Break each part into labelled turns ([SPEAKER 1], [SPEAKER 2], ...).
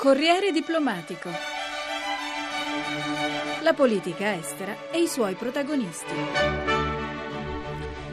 [SPEAKER 1] Corriere diplomatico. La politica estera e i suoi protagonisti.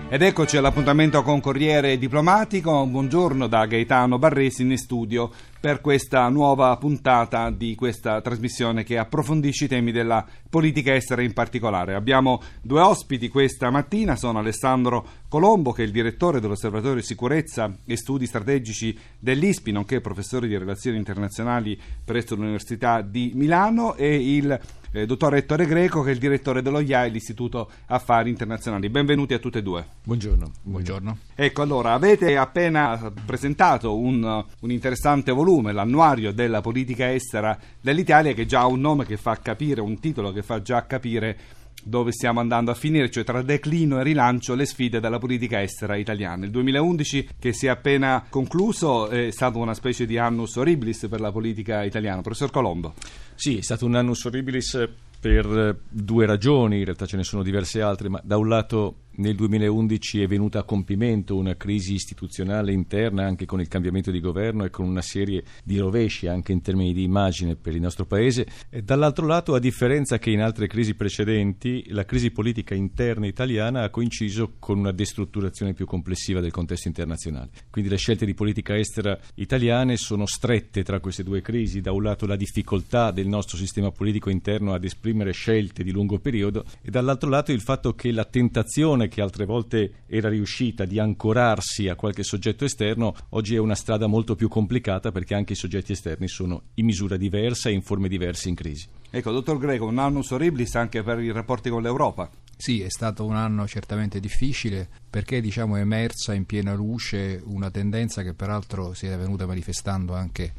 [SPEAKER 2] Ed eccoci all'appuntamento con Corriere Diplomatico. Buongiorno da Gaetano Barresi in studio per questa nuova puntata di questa trasmissione che approfondisce i temi della politica estera in particolare. Abbiamo due ospiti questa mattina, sono Alessandro Colombo che è il direttore dell'Osservatorio Sicurezza e Studi Strategici dell'ISPI, nonché professore di relazioni internazionali presso l'Università di Milano e il eh, dottor Ettore Greco che è il direttore dello IAI, l'Istituto Affari Internazionali. Benvenuti a tutte e due.
[SPEAKER 3] Buongiorno. Buongiorno.
[SPEAKER 2] Ecco, allora, avete appena presentato un, un interessante volume, l'annuario della politica estera dell'Italia, che già ha un nome che fa capire, un titolo che fa già capire dove stiamo andando a finire, cioè tra declino e rilancio le sfide della politica estera italiana. Il 2011 che si è appena concluso è stato una specie di annus horribilis per la politica italiana. Professor Colombo.
[SPEAKER 3] Sì, è stato un annus horribilis per due ragioni, in realtà ce ne sono diverse altre, ma da un lato nel 2011 è venuta a compimento una crisi istituzionale interna anche con il cambiamento di governo e con una serie di rovesci anche in termini di immagine per il nostro paese. E dall'altro lato, a differenza che in altre crisi precedenti, la crisi politica interna italiana ha coinciso con una destrutturazione più complessiva del contesto internazionale. Quindi le scelte di politica estera italiane sono strette tra queste due crisi. Da un lato la difficoltà del nostro sistema politico interno ad esprimere scelte di lungo periodo e dall'altro lato il fatto che la tentazione che altre volte era riuscita di ancorarsi a qualche soggetto esterno, oggi è una strada molto più complicata perché anche i soggetti esterni sono in misura diversa e in forme diverse in crisi.
[SPEAKER 2] Ecco, dottor Greco, un annus horribilis anche per i rapporti con l'Europa.
[SPEAKER 4] Sì, è stato un anno certamente difficile perché diciamo, è emersa in piena luce una tendenza che peraltro si è venuta manifestando anche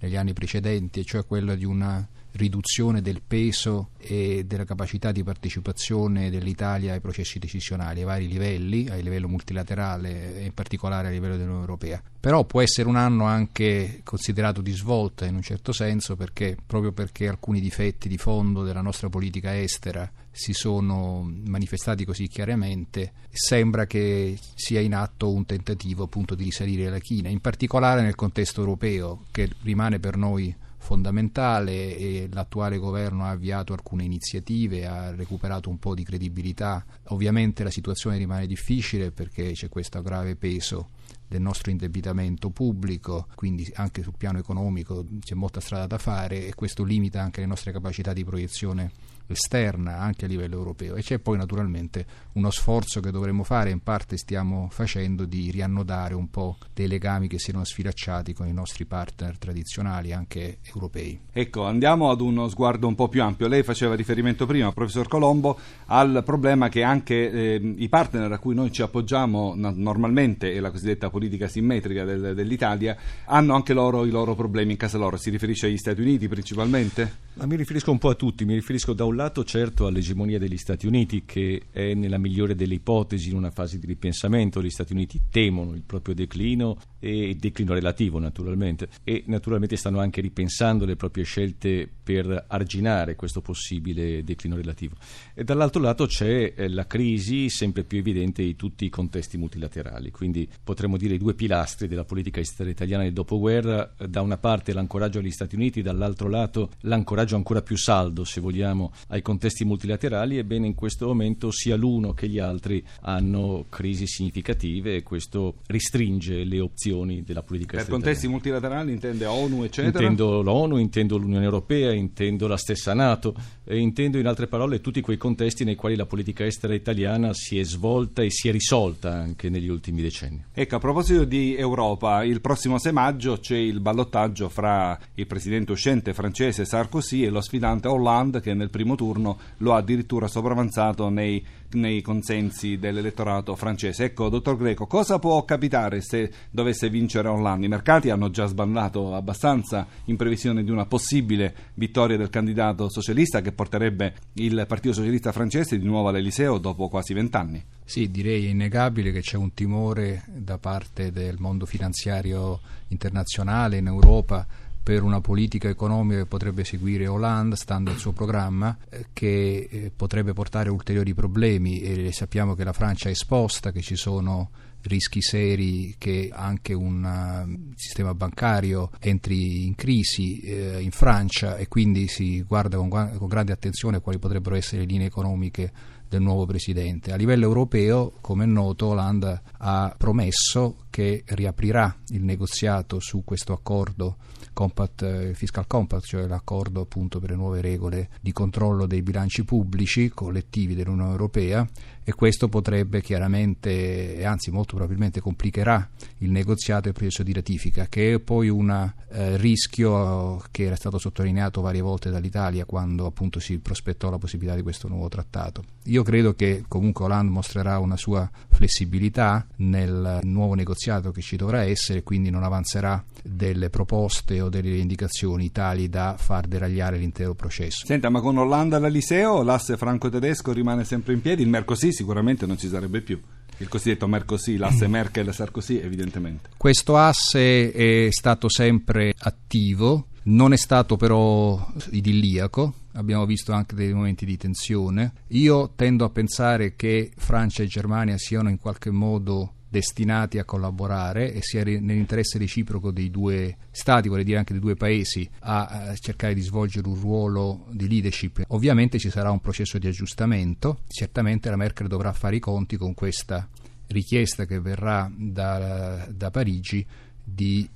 [SPEAKER 4] negli anni precedenti, e cioè quella di una riduzione del peso e della capacità di partecipazione dell'Italia ai processi decisionali ai vari livelli, a livello multilaterale e in particolare a livello dell'Unione Europea. Però può essere un anno anche considerato di svolta in un certo senso perché proprio perché alcuni difetti di fondo della nostra politica estera si sono manifestati così chiaramente, sembra che sia in atto un tentativo appunto di risalire la china, in particolare nel contesto europeo che rimane per noi fondamentale e l'attuale governo ha avviato alcune iniziative, ha recuperato un po' di credibilità. Ovviamente la situazione rimane difficile perché c'è questo grave peso del nostro indebitamento pubblico, quindi anche sul piano economico c'è molta strada da fare e questo limita anche le nostre capacità di proiezione esterna anche a livello europeo e c'è poi naturalmente uno sforzo che dovremmo fare, in parte stiamo facendo, di riannodare un po' dei legami che si erano sfilacciati con i nostri partner tradizionali anche europei.
[SPEAKER 2] Ecco, andiamo ad uno sguardo un po' più ampio. Lei faceva riferimento prima, professor Colombo, al problema che anche eh, i partner a cui noi ci appoggiamo normalmente e la cosiddetta politica simmetrica del, dell'Italia hanno anche loro i loro problemi in casa loro. Si riferisce agli Stati Uniti principalmente?
[SPEAKER 3] Ma mi riferisco un po' a tutti, mi riferisco da un lato certo all'egemonia degli Stati Uniti che è nella migliore delle ipotesi in una fase di ripensamento, gli Stati Uniti temono il proprio declino e declino relativo naturalmente e naturalmente stanno anche ripensando le proprie scelte per arginare questo possibile declino relativo. E dall'altro lato c'è eh, la crisi sempre più evidente di tutti i contesti multilaterali, quindi potremmo dire i due pilastri della politica estera italiana del dopoguerra, da una parte l'ancoraggio agli Stati Uniti, dall'altro lato l'ancoraggio ancora più saldo, se vogliamo, ai contesti multilaterali, ebbene in questo momento sia l'uno che gli altri hanno crisi significative e questo restringe le opzioni della politica
[SPEAKER 2] estera. Per contesti multilaterali intende ONU, eccetera?
[SPEAKER 3] Intendo l'ONU, intendo l'Unione Europea, intendo la stessa Nato e intendo in altre parole tutti quei contesti nei quali la politica estera italiana si è svolta e si è risolta anche negli ultimi decenni.
[SPEAKER 2] Ecco, a proposito di Europa, il prossimo 6 maggio c'è il ballottaggio fra il presidente uscente francese Sarkozy e lo sfidante Hollande che nel primo turno lo ha addirittura sopravanzato nei, nei consensi dell'elettorato francese. Ecco, dottor Greco, cosa può capitare se dovesse vincere Hollande? I mercati hanno già sbandato abbastanza in previsione di una possibile vittoria del candidato socialista che porterebbe il Partito Socialista francese di nuovo all'Eliseo dopo quasi vent'anni.
[SPEAKER 4] Sì, direi innegabile che c'è un timore da parte del mondo finanziario internazionale in Europa per una politica economica che potrebbe seguire Hollande, stando al suo programma, eh, che eh, potrebbe portare ulteriori problemi e sappiamo che la Francia è esposta, che ci sono rischi seri che anche un uh, sistema bancario entri in crisi eh, in Francia e quindi si guarda con grande attenzione quali potrebbero essere le linee economiche del nuovo presidente. A livello europeo, come è noto, Hollande ha promesso che riaprirà il negoziato su questo accordo compact, eh, Fiscal Compact, cioè l'accordo appunto per le nuove regole di controllo dei bilanci pubblici collettivi dell'Unione Europea e questo potrebbe chiaramente, anzi molto probabilmente complicherà il negoziato e il processo di ratifica, che è poi un eh, rischio che era stato sottolineato varie volte dall'Italia quando appunto si prospettò la possibilità di questo nuovo trattato. Io credo che comunque Hollande mostrerà una sua flessibilità nel nuovo negoziato che ci dovrà essere, quindi non avanzerà delle proposte o delle indicazioni tali da far deragliare l'intero processo.
[SPEAKER 2] Senta, ma con Hollande all'Eliseo l'asse franco-tedesco rimane sempre in piedi, il Mercosì sicuramente non ci sarebbe più. Il cosiddetto Mercosì, l'asse Merkel-Sarkozy evidentemente.
[SPEAKER 4] Questo asse è stato sempre attivo, non è stato però idilliaco, abbiamo visto anche dei momenti di tensione. Io tendo a pensare che Francia e Germania siano in qualche modo destinati a collaborare e sia nell'interesse reciproco dei due stati, vorrei dire anche dei due paesi, a cercare di svolgere un ruolo di leadership. Ovviamente ci sarà un processo di aggiustamento, certamente la Merkel dovrà fare i conti con questa richiesta che verrà da, da Parigi di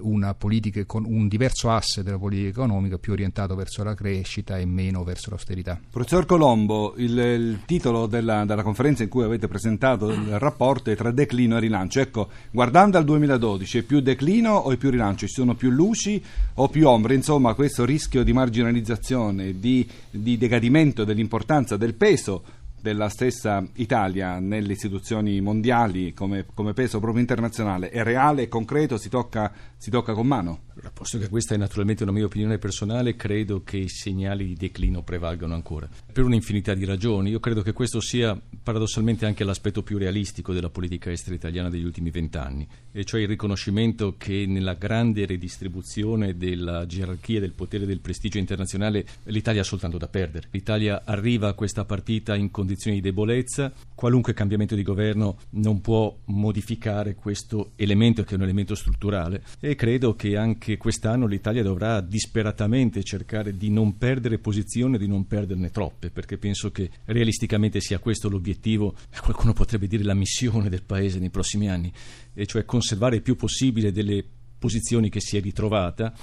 [SPEAKER 4] una politica, un diverso asse della politica economica più orientato verso la crescita e meno verso l'austerità.
[SPEAKER 2] Professor Colombo, il, il titolo della, della, conferenza in cui avete presentato il rapporto è tra declino e rilancio. Ecco, guardando al 2012, è più declino o è più rilancio? Ci sono più luci o più ombre? Insomma, questo rischio di marginalizzazione, di, di decadimento dell'importanza, del peso della stessa Italia nelle istituzioni mondiali come, come peso proprio internazionale è reale, è concreto, si tocca, si tocca con mano?
[SPEAKER 3] Posto che questa è naturalmente una mia opinione personale, credo che i segnali di declino prevalgano ancora, per un'infinità di ragioni. Io credo che questo sia paradossalmente anche l'aspetto più realistico della politica estera italiana degli ultimi vent'anni, e cioè il riconoscimento che nella grande redistribuzione della gerarchia del potere e del prestigio internazionale l'Italia ha soltanto da perdere. L'Italia arriva a questa partita in condizioni di debolezza, qualunque cambiamento di governo non può modificare questo elemento che è un elemento strutturale e credo che anche che quest'anno l'Italia dovrà disperatamente cercare di non perdere posizione, di non perderne troppe, perché penso che realisticamente sia questo l'obiettivo, qualcuno potrebbe dire la missione del Paese nei prossimi anni, e cioè conservare il più possibile delle posizioni che si è ritrovata,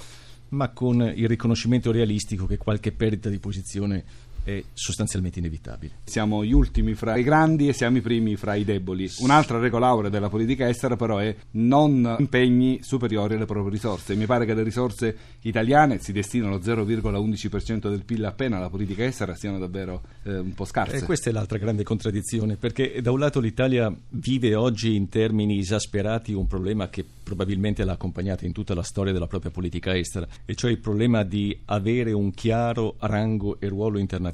[SPEAKER 3] ma con il riconoscimento realistico che qualche perdita di posizione è sostanzialmente inevitabile.
[SPEAKER 2] Siamo gli ultimi fra i grandi e siamo i primi fra i deboli. Un'altra regola aurea della politica estera però è non impegni superiori alle proprie risorse. Mi pare che le risorse italiane si destinano 0,11% del PIL appena alla politica estera siano davvero eh, un po' scarse.
[SPEAKER 3] E questa è l'altra grande contraddizione, perché da un lato l'Italia vive oggi in termini esasperati un problema che probabilmente l'ha accompagnata in tutta la storia della propria politica estera, e cioè il problema di avere un chiaro rango e ruolo internazionale,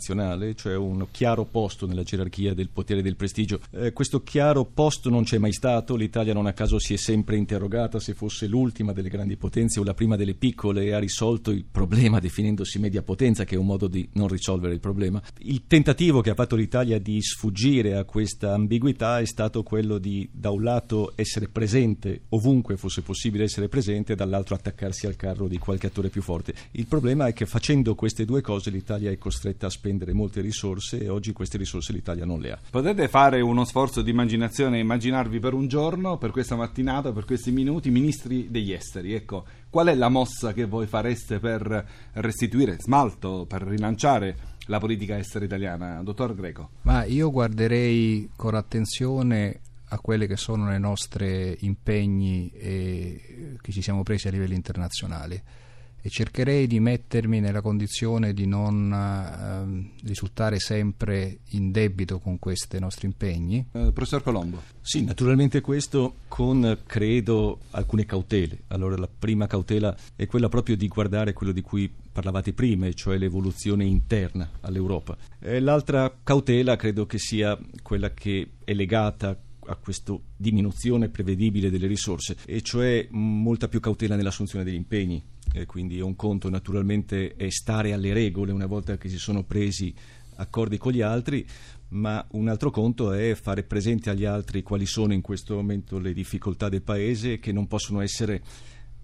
[SPEAKER 3] cioè un chiaro posto nella gerarchia del potere e del prestigio. Eh, questo chiaro posto non c'è mai stato, l'Italia non a caso si è sempre interrogata se fosse l'ultima delle grandi potenze o la prima delle piccole e ha risolto il problema definendosi media potenza, che è un modo di non risolvere il problema. Il tentativo che ha fatto l'Italia di sfuggire a questa ambiguità è stato quello di da un lato essere presente ovunque fosse possibile essere presente e dall'altro attaccarsi al carro di qualche attore più forte. Il problema è che facendo queste due cose l'Italia è costretta a spendere molte risorse e oggi queste risorse l'Italia non le ha.
[SPEAKER 2] Potete fare uno sforzo di immaginazione e immaginarvi per un giorno, per questa mattinata, per questi minuti, ministri degli esteri. Ecco, qual è la mossa che voi fareste per restituire smalto, per rilanciare la politica estera italiana, dottor Greco?
[SPEAKER 4] Ma io guarderei con attenzione a quelli che sono i nostri impegni che ci siamo presi a livello internazionale e cercherei di mettermi nella condizione di non eh, risultare sempre in debito con questi nostri impegni.
[SPEAKER 2] Eh, professor Colombo.
[SPEAKER 3] Sì, naturalmente questo con, credo, alcune cautele. Allora, la prima cautela è quella proprio di guardare quello di cui parlavate prima, cioè l'evoluzione interna all'Europa. E l'altra cautela credo che sia quella che è legata a questa diminuzione prevedibile delle risorse, e cioè molta più cautela nell'assunzione degli impegni eh, quindi un conto naturalmente è stare alle regole una volta che si sono presi accordi con gli altri, ma un altro conto è fare presente agli altri quali sono in questo momento le difficoltà del Paese che non possono essere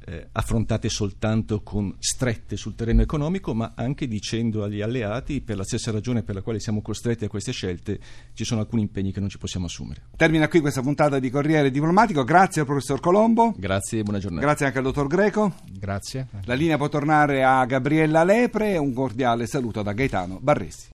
[SPEAKER 3] eh, affrontate soltanto con strette sul terreno economico, ma anche dicendo agli alleati, per la stessa ragione per la quale siamo costretti a queste scelte, ci sono alcuni impegni che non ci possiamo assumere.
[SPEAKER 2] Termina qui questa puntata di Corriere Diplomatico. Grazie al professor Colombo.
[SPEAKER 3] Grazie e buona giornata.
[SPEAKER 2] Grazie anche al dottor Greco.
[SPEAKER 4] Grazie.
[SPEAKER 2] La linea può tornare a Gabriella Lepre. Un cordiale saluto da Gaetano Barresi.